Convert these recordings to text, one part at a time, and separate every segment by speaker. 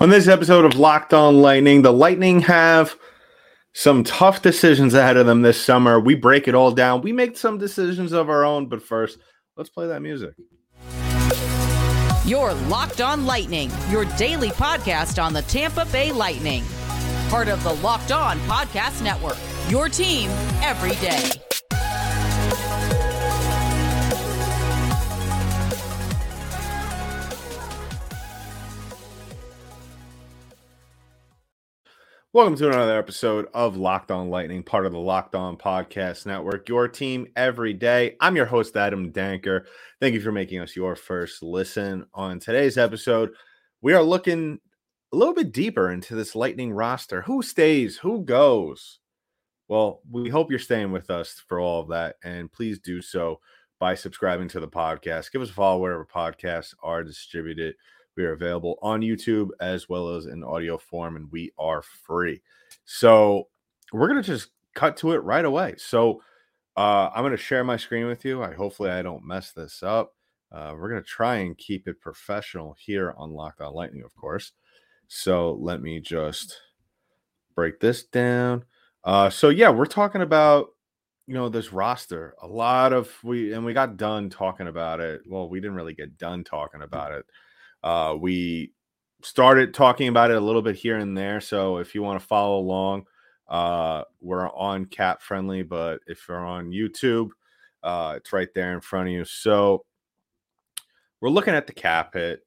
Speaker 1: On this episode of Locked On Lightning, the Lightning have some tough decisions ahead of them this summer. We break it all down. We make some decisions of our own, but first, let's play that music.
Speaker 2: Your Locked On Lightning, your daily podcast on the Tampa Bay Lightning. Part of the Locked On Podcast Network. Your team every day.
Speaker 1: Welcome to another episode of Locked On Lightning, part of the Locked On Podcast Network, your team every day. I'm your host, Adam Danker. Thank you for making us your first listen. On today's episode, we are looking a little bit deeper into this Lightning roster. Who stays? Who goes? Well, we hope you're staying with us for all of that, and please do so by subscribing to the podcast. Give us a follow wherever podcasts are distributed. We are available on YouTube as well as in audio form, and we are free. So we're gonna just cut to it right away. So uh, I'm gonna share my screen with you. I hopefully I don't mess this up. Uh, we're gonna try and keep it professional here on Locked On Lightning, of course. So let me just break this down. Uh, so yeah, we're talking about you know this roster. A lot of we and we got done talking about it. Well, we didn't really get done talking about it uh, we started talking about it a little bit here and there. So if you want to follow along, uh, we're on cap friendly, but if you're on YouTube, uh, it's right there in front of you. So we're looking at the cap hit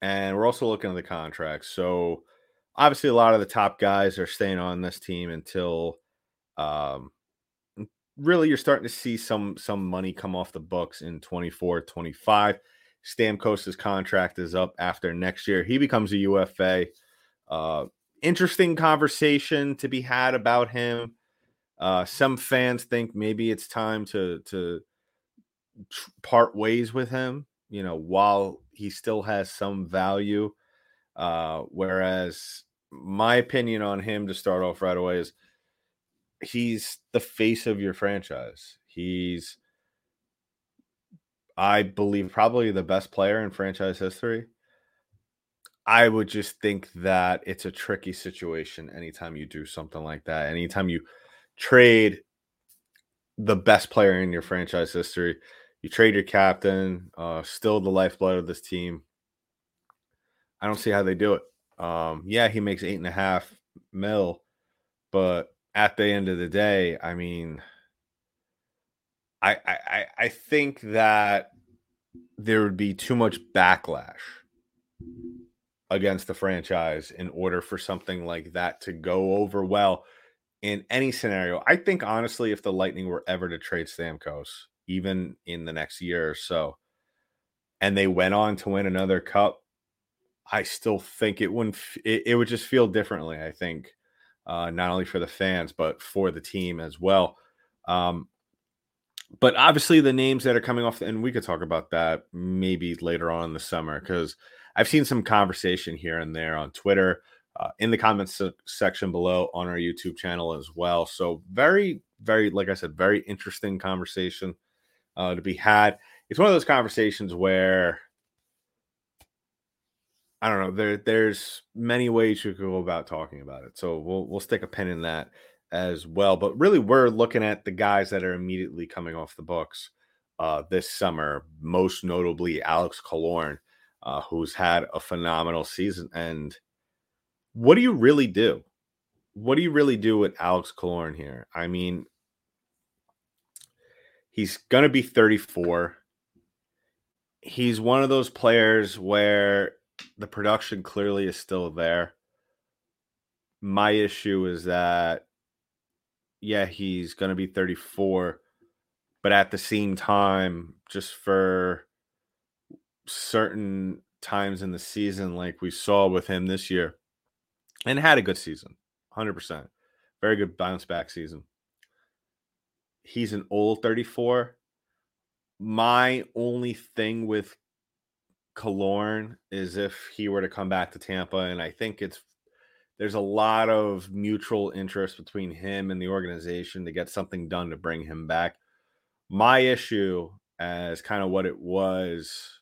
Speaker 1: and we're also looking at the contracts. So obviously, a lot of the top guys are staying on this team until um, really you're starting to see some some money come off the books in 24 25 Stamkos's contract is up after next year. He becomes a UFA. Uh, interesting conversation to be had about him. Uh, some fans think maybe it's time to to part ways with him. You know, while he still has some value. Uh, whereas my opinion on him to start off right away is he's the face of your franchise. He's I believe probably the best player in franchise history. I would just think that it's a tricky situation anytime you do something like that. Anytime you trade the best player in your franchise history, you trade your captain, uh, still the lifeblood of this team. I don't see how they do it. Um, yeah, he makes eight and a half mil, but at the end of the day, I mean, I, I I think that there would be too much backlash against the franchise in order for something like that to go over well in any scenario. I think honestly, if the Lightning were ever to trade Stamkos, even in the next year or so, and they went on to win another cup, I still think it wouldn't. It, it would just feel differently. I think, uh, not only for the fans but for the team as well. Um, but obviously the names that are coming off, and we could talk about that maybe later on in the summer because I've seen some conversation here and there on Twitter, uh, in the comments section below on our YouTube channel as well. So very, very, like I said, very interesting conversation uh, to be had. It's one of those conversations where I don't know. There, there's many ways you could go about talking about it. So we'll we'll stick a pin in that as well. But really, we're looking at the guys that are immediately coming off the books uh, this summer, most notably Alex Killorn, uh, who's had a phenomenal season. And what do you really do? What do you really do with Alex Killorn here? I mean, he's going to be 34. He's one of those players where the production clearly is still there. My issue is that yeah, he's going to be 34, but at the same time, just for certain times in the season, like we saw with him this year, and had a good season, 100%. Very good bounce back season. He's an old 34. My only thing with Killorn is if he were to come back to Tampa, and I think it's there's a lot of mutual interest between him and the organization to get something done to bring him back. My issue, as kind of what it was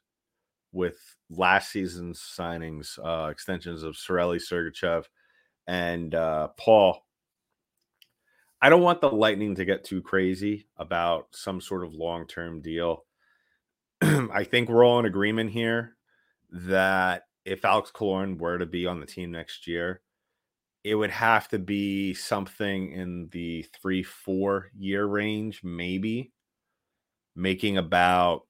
Speaker 1: with last season's signings, uh, extensions of Cirelli, Sergachev, and uh, Paul. I don't want the Lightning to get too crazy about some sort of long term deal. I think we're all in agreement here that if Alex Killorn were to be on the team next year, it would have to be something in the three, four year range, maybe making about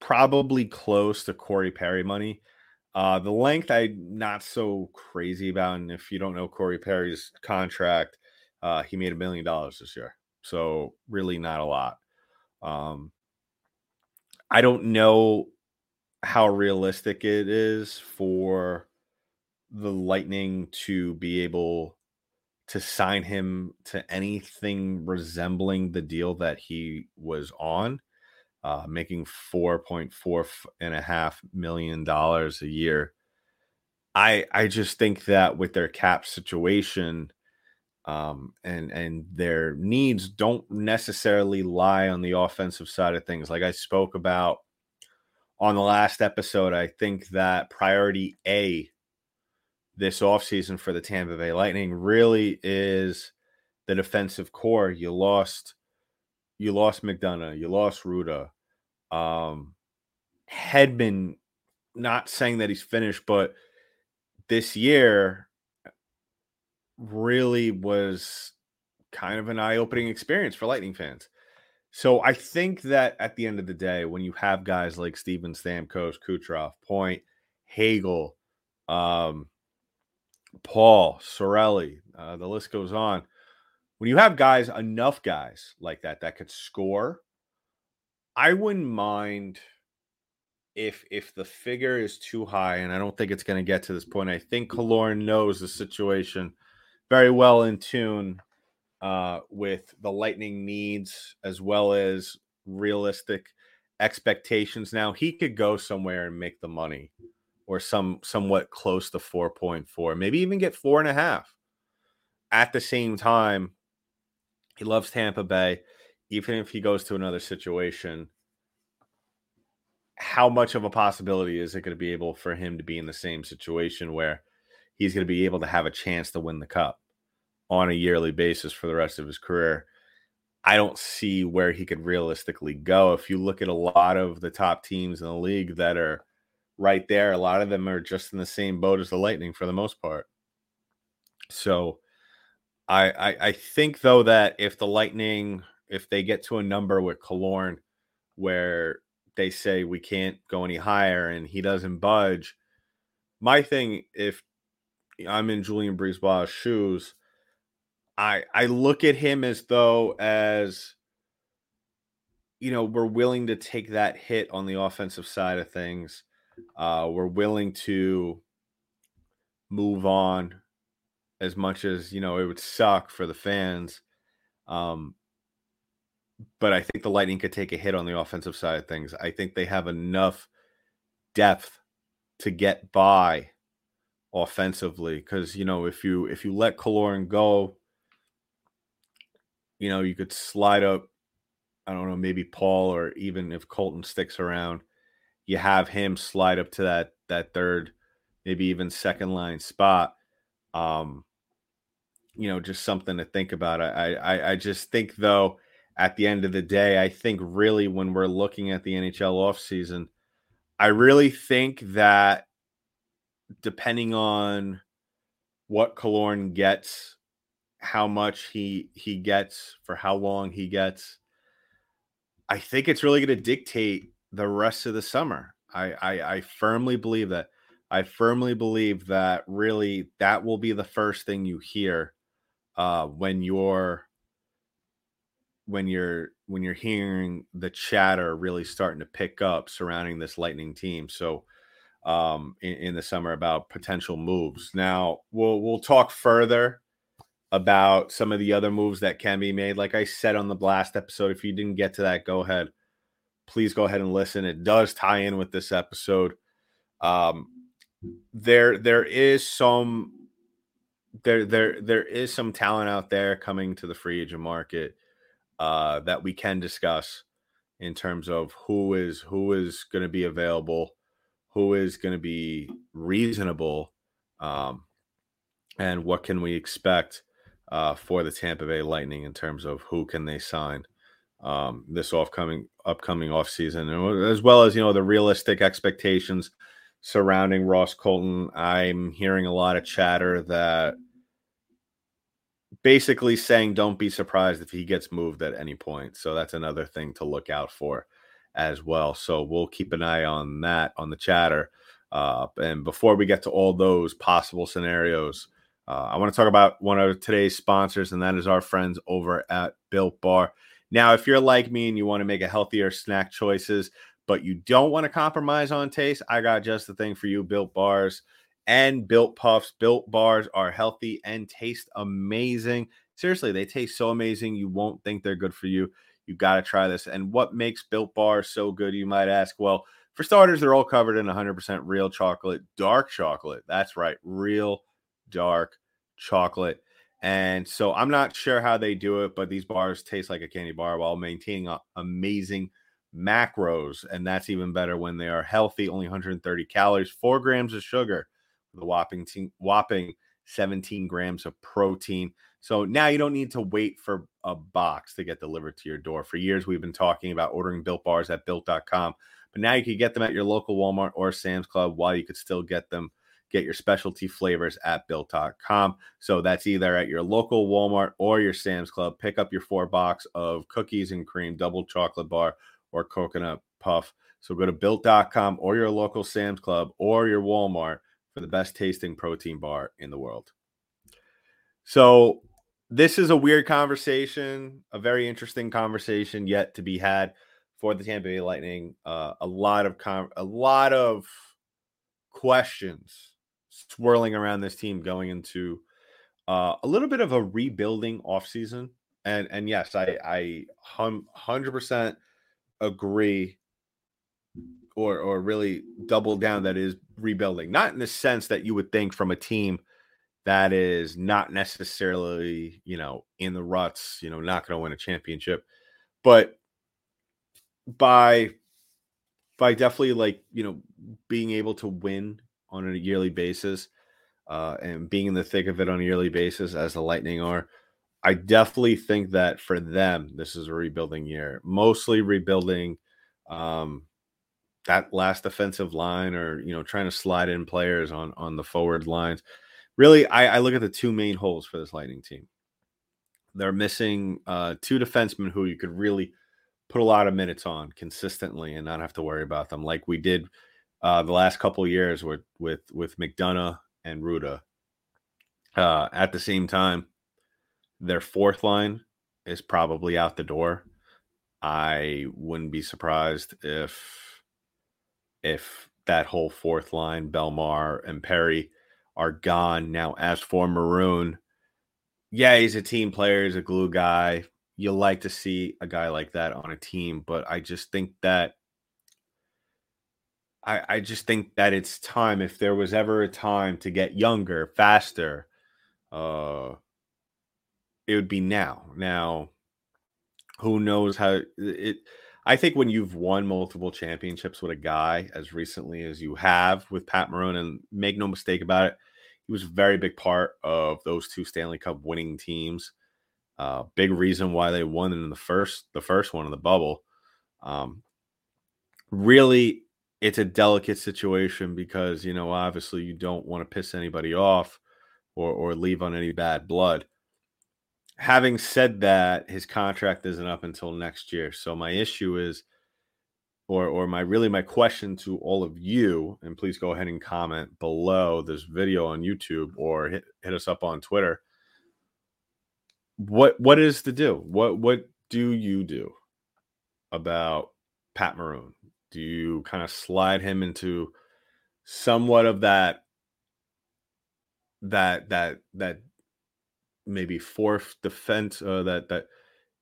Speaker 1: probably close to Corey Perry money. Uh, the length I'm not so crazy about. And if you don't know Corey Perry's contract, uh, he made a million dollars this year. So really not a lot. Um, I don't know how realistic it is for the Lightning to be able to sign him to anything resembling the deal that he was on, uh, making four point four and a half million dollars a year. I I just think that with their cap situation, um, and and their needs don't necessarily lie on the offensive side of things. Like I spoke about on the last episode, I think that priority A this offseason for the Tampa Bay Lightning really is the defensive core. You lost you lost McDonagh, you lost Rutta. Um Hedman, not saying that he's finished, but this year really was kind of an eye-opening experience for Lightning fans. So I think that at the end of the day, when you have guys like Steven Stamkos, Kucherov, Point, Hagel, um, Paul, Cirelli, uh, the list goes on. When you have guys, enough guys like that that could score, I wouldn't mind if if the figure is too high, and I don't think it's going to get to this point. I think Killorn knows the situation very well in tune uh, with the Lightning needs as well as realistic expectations. Now he could go somewhere and make the money or some somewhat close to 4.4, maybe even get four and a half. At the same time, he loves Tampa Bay. Even if he goes to another situation, how much of a possibility is it going to be able for him to be in the same situation where he's going to be able to have a chance to win the cup on a yearly basis for the rest of his career? I don't see where he could realistically go. If you look at a lot of the top teams in the league that are right there. A lot of them are just in the same boat as the Lightning for the most part. So I, I, I think though that if the Lightning if they get to a number with Killorn where they say we can't go any higher and he doesn't budge, my thing if I'm in Julien BriseBois's shoes, I I look at him as though as you know we're willing to take that hit on the offensive side of things uh, we're willing to move on as much as you know it would suck for the fans um, but i think the lightning could take a hit on the offensive side of things. I think they have enough depth to get by offensively because you know if you if you let Killorn go you know you could slide up i don't know maybe paul or even if colton sticks around you have him slide up to that that third, maybe even second line spot. Um, you know, just something to think about. I, I I just think though, at the end of the day, I think really when we're looking at the NHL offseason, I really think that depending on what Killorn gets, how much he he gets for how long he gets, I think it's really going to dictate the rest of the summer. I, I, I firmly believe that. I firmly believe that really that will be the first thing you hear uh, when you're when you're when you're hearing the chatter really starting to pick up surrounding this lightning team so um in, in, the summer about potential moves now we'll we'll talk further about some of the other moves that can be made like i said on the blast episode if you didn't get to that go ahead please go ahead and listen. It does tie in with this episode. Um, there, there is some there, there, there is some talent out there coming to the free agent market uh, that we can discuss in terms of who is who is going to be available, who is going to be reasonable, um, and what can we expect uh, for the Tampa Bay Lightning in terms of who can they sign um, this upcoming upcoming off season, as well as you know the realistic expectations surrounding Ross Colton. I'm hearing a lot of chatter that basically saying don't be surprised if he gets moved at any point. So that's another thing to look out for as well. So we'll keep an eye on that on the chatter. Uh, and before we get to all those possible scenarios, uh, I want to talk about one of today's sponsors, and that is our friends over at Built Bar. Now, if you're like me and you want to make a healthier snack choices, but you don't want to compromise on taste, I got just the thing for you Built Bars and Built Puffs. Built Bars are healthy and taste amazing. Seriously, they taste so amazing. You won't think they're good for you. You got to try this. And what makes Built Bars so good, you might ask? Well, for starters, they're all covered in 100% real chocolate, dark chocolate. That's right, real dark chocolate. And so I'm not sure how they do it, but these bars taste like a candy bar while maintaining amazing macros. And that's even better when they are healthy, only 130 calories, four grams of sugar, the whopping, whopping 17 grams of protein. So now you don't need to wait for a box to get delivered to your door. For years, we've been talking about ordering built bars at built.com, but now you can get them at your local Walmart or Sam's Club while you could still get them get your specialty flavors at built.com. So that's either at your local Walmart or your Sam's Club. Pick up your four box of cookies and cream, double chocolate bar, or coconut puff. So go to built.com or your local Sam's Club or your Walmart for the best tasting protein bar in the world. So this is a weird conversation, a very interesting conversation yet to be had for the Tampa Bay Lightning. Uh, a lot of com- a lot of questions swirling around this team going into uh, a little bit of a rebuilding offseason. And and yes, I I hundred percent agree or or really double down that is rebuilding. Not in the sense that you would think from a team that is not necessarily, you know, in the ruts, you know, not going to win a championship, but by by definitely like, you know, being able to win on a yearly basis uh, and being in the thick of it on a yearly basis as the Lightning are, I definitely think that for them, this is a rebuilding year, mostly rebuilding um, that last defensive line or, you know, trying to slide in players on, on the forward lines. Really, I, I look at the two main holes for this Lightning team. They're missing uh, two defensemen who you could really put a lot of minutes on consistently and not have to worry about them like we did uh, the last couple years with with with McDonagh and Rutta. Uh, at the same time, their fourth line is probably out the door. I wouldn't be surprised if if that whole fourth line, Bellemare and Perry, are gone now. As for Maroon, yeah, he's a team player, he's a glue guy. You like to see a guy like that on a team, but I just think that I, I just think that it's time. If there was ever a time to get younger, faster, uh, it would be now. Now, who knows how it? I think when you've won multiple championships with a guy as recently as you have with Pat Maroon, and make no mistake about it, he was a very big part of those two Stanley Cup winning teams. Uh, big reason why they won in the first the first one in the bubble. Um, really it's a delicate situation because you know obviously you don't want to piss anybody off or or leave on any bad blood. Having said that, his contract isn't up until next year. So my issue is or or my really my question to all of you and please go ahead and comment below this video on YouTube or hit, hit us up on Twitter. What what is to do? What what do you do about Pat Maroon? Do you kind of slide him into somewhat of that that that that maybe fourth defense uh, that that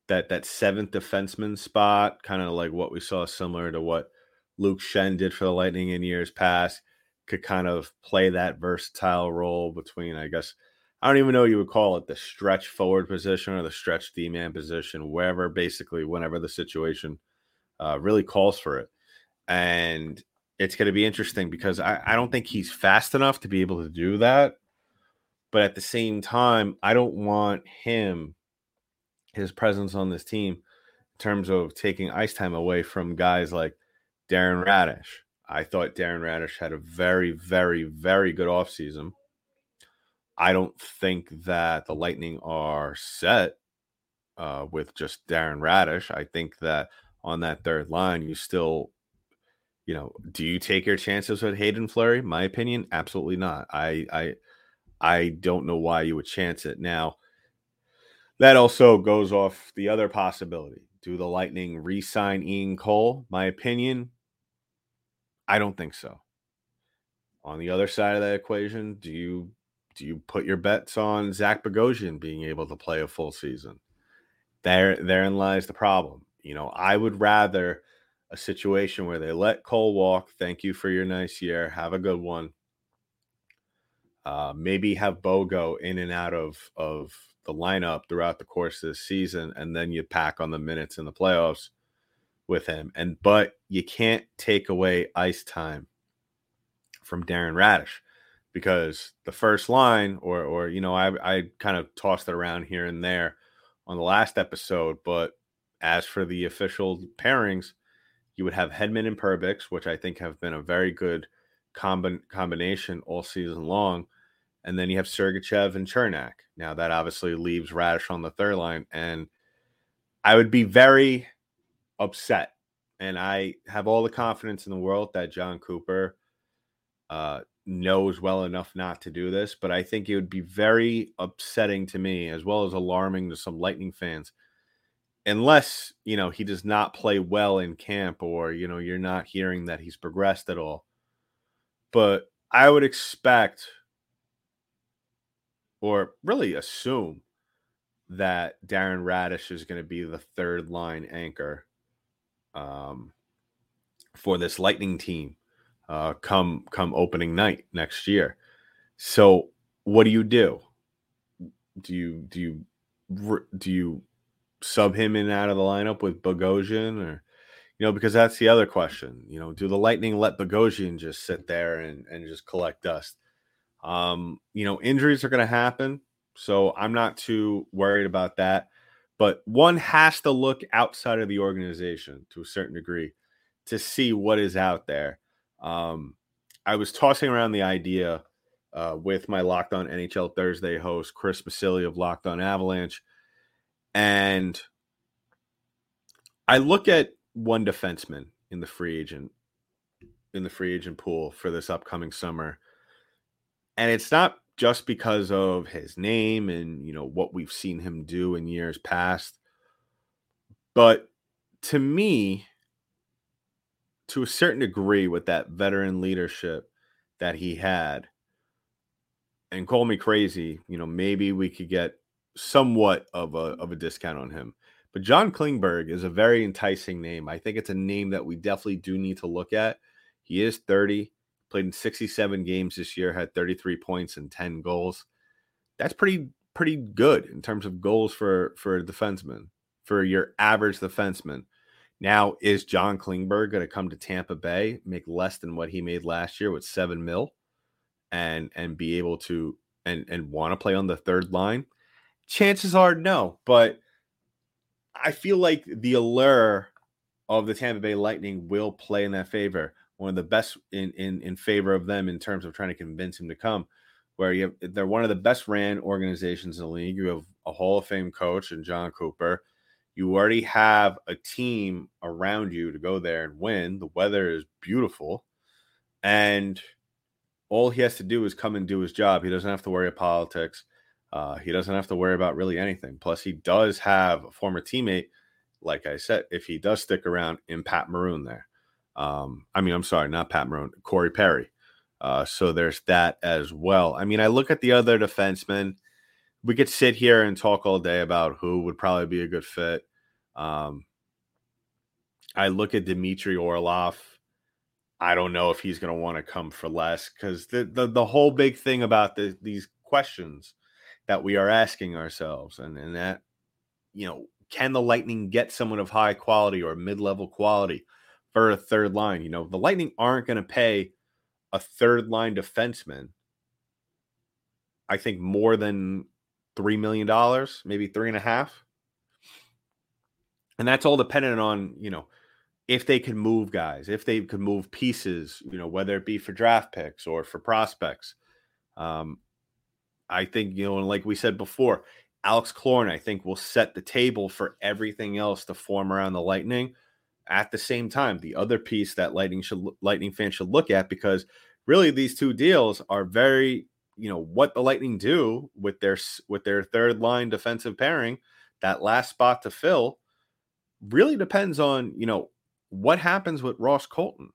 Speaker 1: that that seventh defenseman spot, kind of like what we saw similar to what Luke Schenn did for the Lightning in years past, could kind of play that versatile role between, I guess, I don't even know you would call it the stretch forward position or the stretch D man position, wherever basically, whenever the situation uh, really calls for it. And it's going to be interesting because I, I don't think he's fast enough to be able to do that. But at the same time, I don't want him, his presence on this team, in terms of taking ice time away from guys like Darren Raddysh. I thought Darren Raddysh had a very, very, very good offseason. I don't think that the Lightning are set uh, with just Darren Raddysh. I think that on that third line, you still, you know, do you take your chances with Haydn Fleury? My opinion, absolutely not. I, I, I don't know why you would chance it. Now, that also goes off the other possibility. Do the Lightning re-sign Ian Cole? My opinion, I don't think so. On the other side of that equation, do you do you put your bets on Zach Bogosian being able to play a full season? There, therein lies the problem. You know, I would rather a situation where they let Cole walk. Thank you for your nice year. Have a good one. Uh, maybe have Bogo in and out of of the lineup throughout the course of the season, and then you pack on the minutes in the playoffs with him. And but you can't take away ice time from Darren Raddysh because the first line, or or you know, I I kind of tossed it around here and there on the last episode, but as for the official pairings, you would have Hedman and Perbix, which I think have been a very good combi- combination all season long. And then you have Sergachev and Cernak. Now that obviously leaves Raddysh on the third line, and I would be very upset. And I have all the confidence in the world that Jon Cooper uh, knows well enough not to do this, but I think it would be very upsetting to me as well as alarming to some Lightning fans unless you know he does not play well in camp or you know you're not hearing that he's progressed at all. But i would expect or really assume that darren raddysh is going to be the third line anchor um, for this lightning team uh, come come opening night next year. So what do you do? Do you do you do you sub him in out of the lineup with Bogosian or you know, because that's the other question. You know, do the Lightning let Bogosian just sit there and, and just collect dust? Um, you know, injuries are going to happen. So I'm not too worried about that. But one has to look outside of the organization to a certain degree to see what is out there. Um, I was tossing around the idea uh, with my Locked On NHL Thursday host, Chris Basilli of Locked On Avalanche and I look at one defenseman in the free agent in the free agent pool for this upcoming summer. And it's not just because of his name and you know what we've seen him do in years past. But to me, to a certain degree, with that veteran leadership that he had, and call me crazy, you know, maybe we could get somewhat of a of a discount on him. But John Klingberg is a very enticing name. I think it's a name that we definitely do need to look at. He is 30, played in 67 games this year, had 33 points and 10 goals. That's pretty pretty good in terms of goals for for a defenseman, for your average defenseman. Now, is John Klingberg going to come to Tampa Bay, make less than what he made last year with 7 mil and and be able to and and want to play on the third line? Chances are no, but I feel like the allure of the Tampa Bay Lightning will play in that favor. One of the best in in in favor of them in terms of trying to convince him to come. Where you have, they're one of the best ran organizations in the league. You have a Hall of Fame coach and Jon Cooper. You already have a team around you to go there and win. The weather is beautiful, and all he has to do is come and do his job. He doesn't have to worry about politics. Uh, he doesn't have to worry about really anything. Plus, he does have a former teammate, like I said, if he does stick around in Pat Maroon there. Um, I mean, I'm sorry, not Pat Maroon, Corey Perry. Uh, so there's that as well. I mean, I look at the other defensemen. We could sit here and talk all day about who would probably be a good fit. Um, I look at Dmitry Orlov. I don't know if he's going to want to come for less because the, the the whole big thing about the, these questions that we are asking ourselves and, and that you know can the lightning get someone of high quality or mid-level quality for a third line. You know, the Lightning aren't going to pay a third line defenseman, I think, more than $3 million, maybe three and a half. And that's all dependent on, you know, if they could move guys, if they could move pieces, you know, whether it be for draft picks or for prospects. Um, I think, you know, and like we said before, Alex Killorn, I think, will set the table for everything else to form around the Lightning. At the same time, the other piece that Lightning should Lightning fans should look at because really these two deals are very, you know, what the Lightning do with their with their third line defensive pairing, that last spot to fill, really depends on you know what happens with Ross Colton.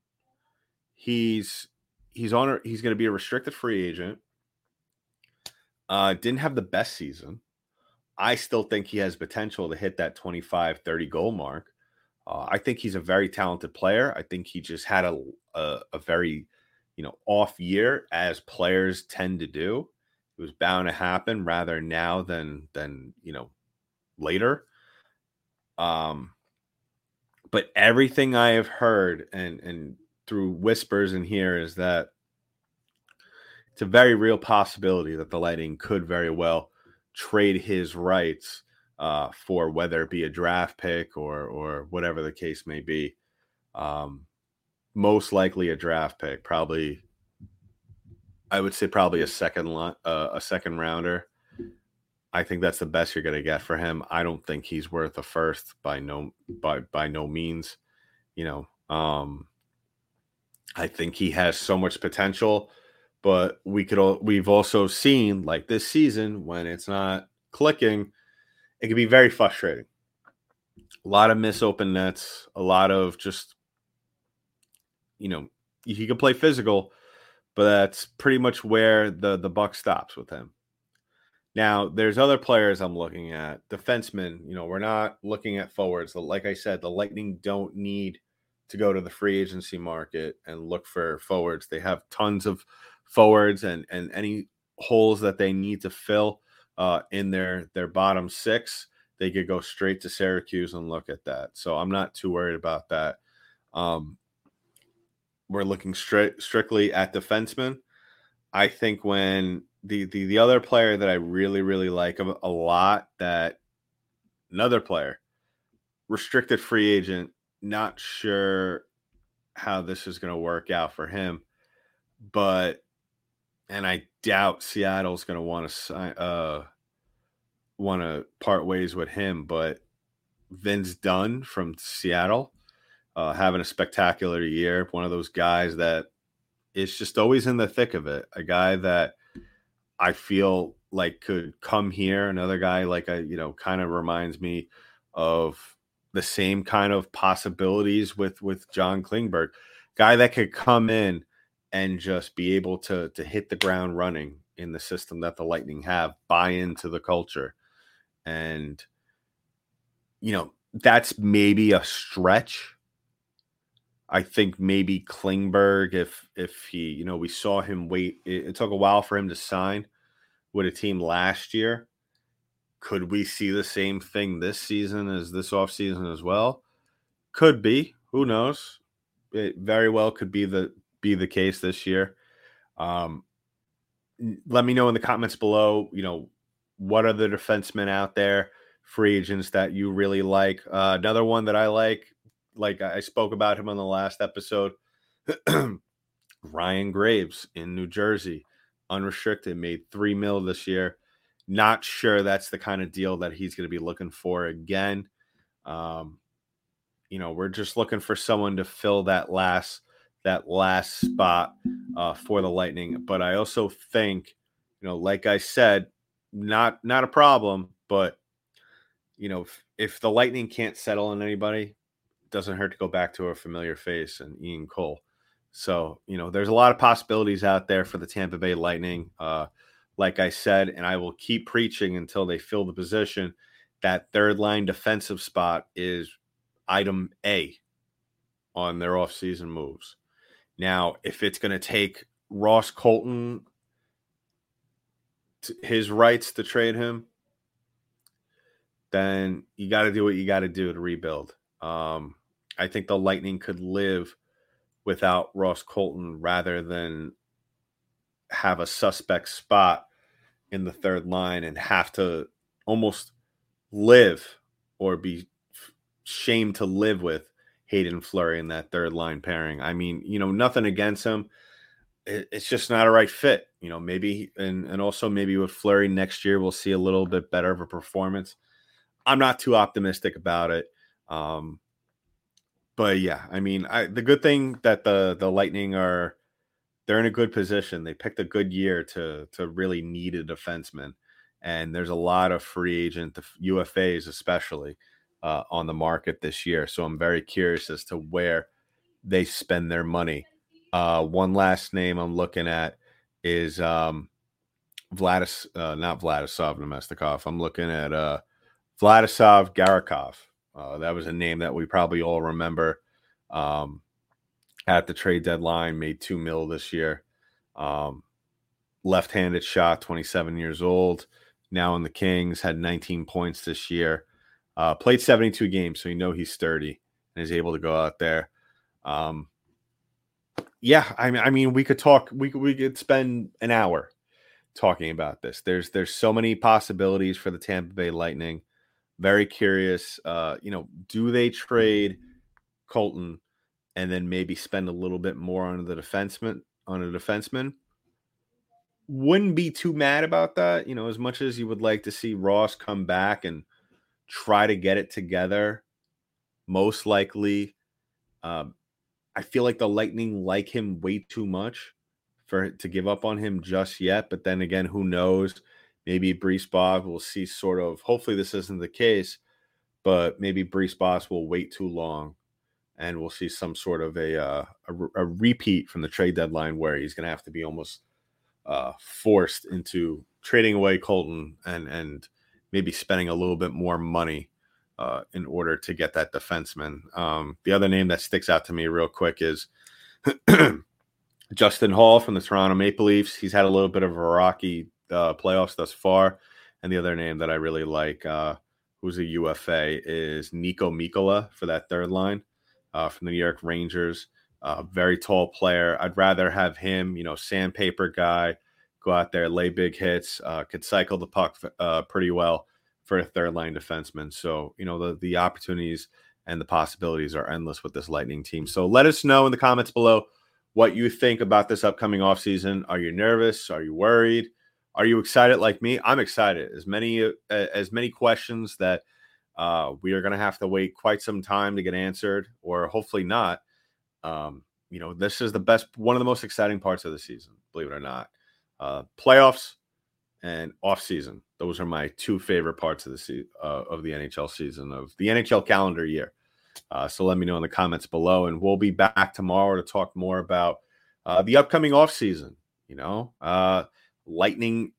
Speaker 1: He's he's on he's going to be a restricted free agent. Uh, didn't have the best season. I still think he has potential to hit that 25, 30 goal mark. Uh, I think he's a very talented player. I think he just had a, a, a very, you know, off year as players tend to do. It was bound to happen rather now than than you know later. Um, but everything I have heard and and through whispers in here is that it's a very real possibility that the Lightning could very well trade his rights uh, for whether it be a draft pick or or whatever the case may be. Um, most likely a draft pick, probably. I would say probably a second uh, a second rounder. I think that's the best you're going to get for him. I don't think he's worth a first by no by by no means. You know, um, I think he has so much potential but we could all we've also seen like this season when it's not clicking, it can be very frustrating. A lot of miss open nets, a lot of just you know, he can play physical, but that's pretty much where the the buck stops with him. Now, there's other players I'm looking at. Defensemen, you know, we're not looking at forwards. Like I said, the Lightning don't need to go to the free agency market and look for forwards. They have tons of forwards and and any holes that they need to fill uh, in their their bottom six, they could go straight to Syracuse and look at that. So I'm not too worried about that. Um, we're looking straight strictly at defensemen. I think when the, the the other player that I really really like a, a lot that another player restricted free agent not sure how this is going to work out for him but and I doubt Seattle's going to want to uh want to part ways with him. But Vince Dunn from Seattle, uh, having a spectacular year, one of those guys that is just always in the thick of it. A guy that I feel like could come here. Another guy like I, you know, kind of reminds me of the same kind of possibilities with with John Klingberg, guy that could come in and just be able to to hit the ground running in the system that the Lightning have, buy into the culture. And you know, that's maybe a stretch. I think maybe Klingberg, if if he, you know, we saw him wait. It, it took a while for him to sign with a team last year. Could we see the same thing this season as this offseason as well? Could be. Who knows? It very well could be the be the case this year. Um, let me know in the comments below, you know, what are the defensemen out there, free agents that you really like? Uh, another one that I like, like I spoke about him on the last episode, Ryan Graves in New Jersey, unrestricted, made three mil this year. Not sure that's the kind of deal that he's going to be looking for again. Um, you know, we're just looking for someone to fill that last that last spot uh, for the Lightning. But I also think, you know, like I said, not not a problem, but you know, if, if the Lightning can't settle on anybody, it doesn't hurt to go back to a familiar face and Ian Cole. So, you know, there's a lot of possibilities out there for the Tampa Bay Lightning. Uh, like I said, and I will keep preaching until they fill the position. That third line defensive spot is item A on their offseason moves. Now, if it's going to take Ross Colton his rights to trade him, then you got to do what you got to do to rebuild. Um, I think the Lightning could live without Ross Colton rather than have a suspect spot in the third line and have to almost live or be shamed to live with Haydn Fleury in that third line pairing. I mean, you know, nothing against him. it's just not a right fit. You know, maybe and and also maybe with Fleury next year we'll see a little bit better of a performance. I'm not too optimistic about it. Um, but yeah, I mean, I, the good thing that the the Lightning are they're in a good position. They picked a good year to to really need a defenseman, and there's a lot of free agent UFAs especially uh, on the market this year. So I'm very curious as to where they spend their money. Uh, one last name I'm looking at is um, Vladis, uh, not Vladislav Namestnikov. I'm looking at uh, Vladislav Gavrikov. Uh, that was a name that we probably all remember um, at the trade deadline. Made two mil this year. Um, left-handed shot, 27 years old. Now in the Kings, had 19 points this year. Uh, played 72 games, so you know he's sturdy and is able to go out there. Um, yeah, I mean, I mean, we could talk. We could, we could spend an hour talking about this. There's there's so many possibilities for the Tampa Bay Lightning. Very curious. Uh, you know, do they trade Colton and then maybe spend a little bit more on the defenseman on a defenseman? Wouldn't be too mad about that. You know, as much as you would like to see Ross come back and try to get it together. Most likely, um, I feel like the Lightning like him way too much for to give up on him just yet. But then again, who knows? Maybe BriseBois will see sort of. Hopefully, this isn't the case, but maybe BriseBois will wait too long, and we'll see some sort of a uh, a, a, repeat from the trade deadline where he's going to have to be almost uh, forced into trading away Colton and and maybe spending a little bit more money uh, in order to get that defenseman. Um, the other name that sticks out to me real quick is Justin Holl from the Toronto Maple Leafs. He's had a little bit of a rocky uh, playoffs thus far. And the other name that I really like, uh, who's a UFA, is Niko Mikkola for that third line uh, from the New York Rangers. Uh, very tall player. I'd rather have him, you know, sandpaper guy, go out there, lay big hits, uh, could cycle the puck uh, pretty well for a third line defenseman. So, you know, the, the opportunities and the possibilities are endless with this Lightning team. So let us know in the comments below what you think about this upcoming offseason. Are you nervous? Are you worried? Are you excited like me? I'm excited. As many uh, as many questions that uh, we are going to have to wait quite some time to get answered, or hopefully not. Um, you know, this is the best, one of the most exciting parts of the season, believe it or not uh, playoffs and off season. Those are my two favorite parts of the se- uh, of the NHL season of the NHL calendar year. Uh, so let me know in the comments below, and we'll be back tomorrow to talk more about uh, the upcoming off season. You know, uh, Lightning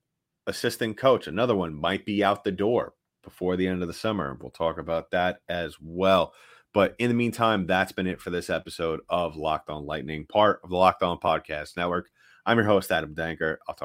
Speaker 1: assistant coach, another one might be out the door before the end of the summer. We'll talk about that as well. But in the meantime, that's been it for this episode of Locked On Lightning, part of the Locked On Podcast Network. I'm your host, Adam Danker. I'll talk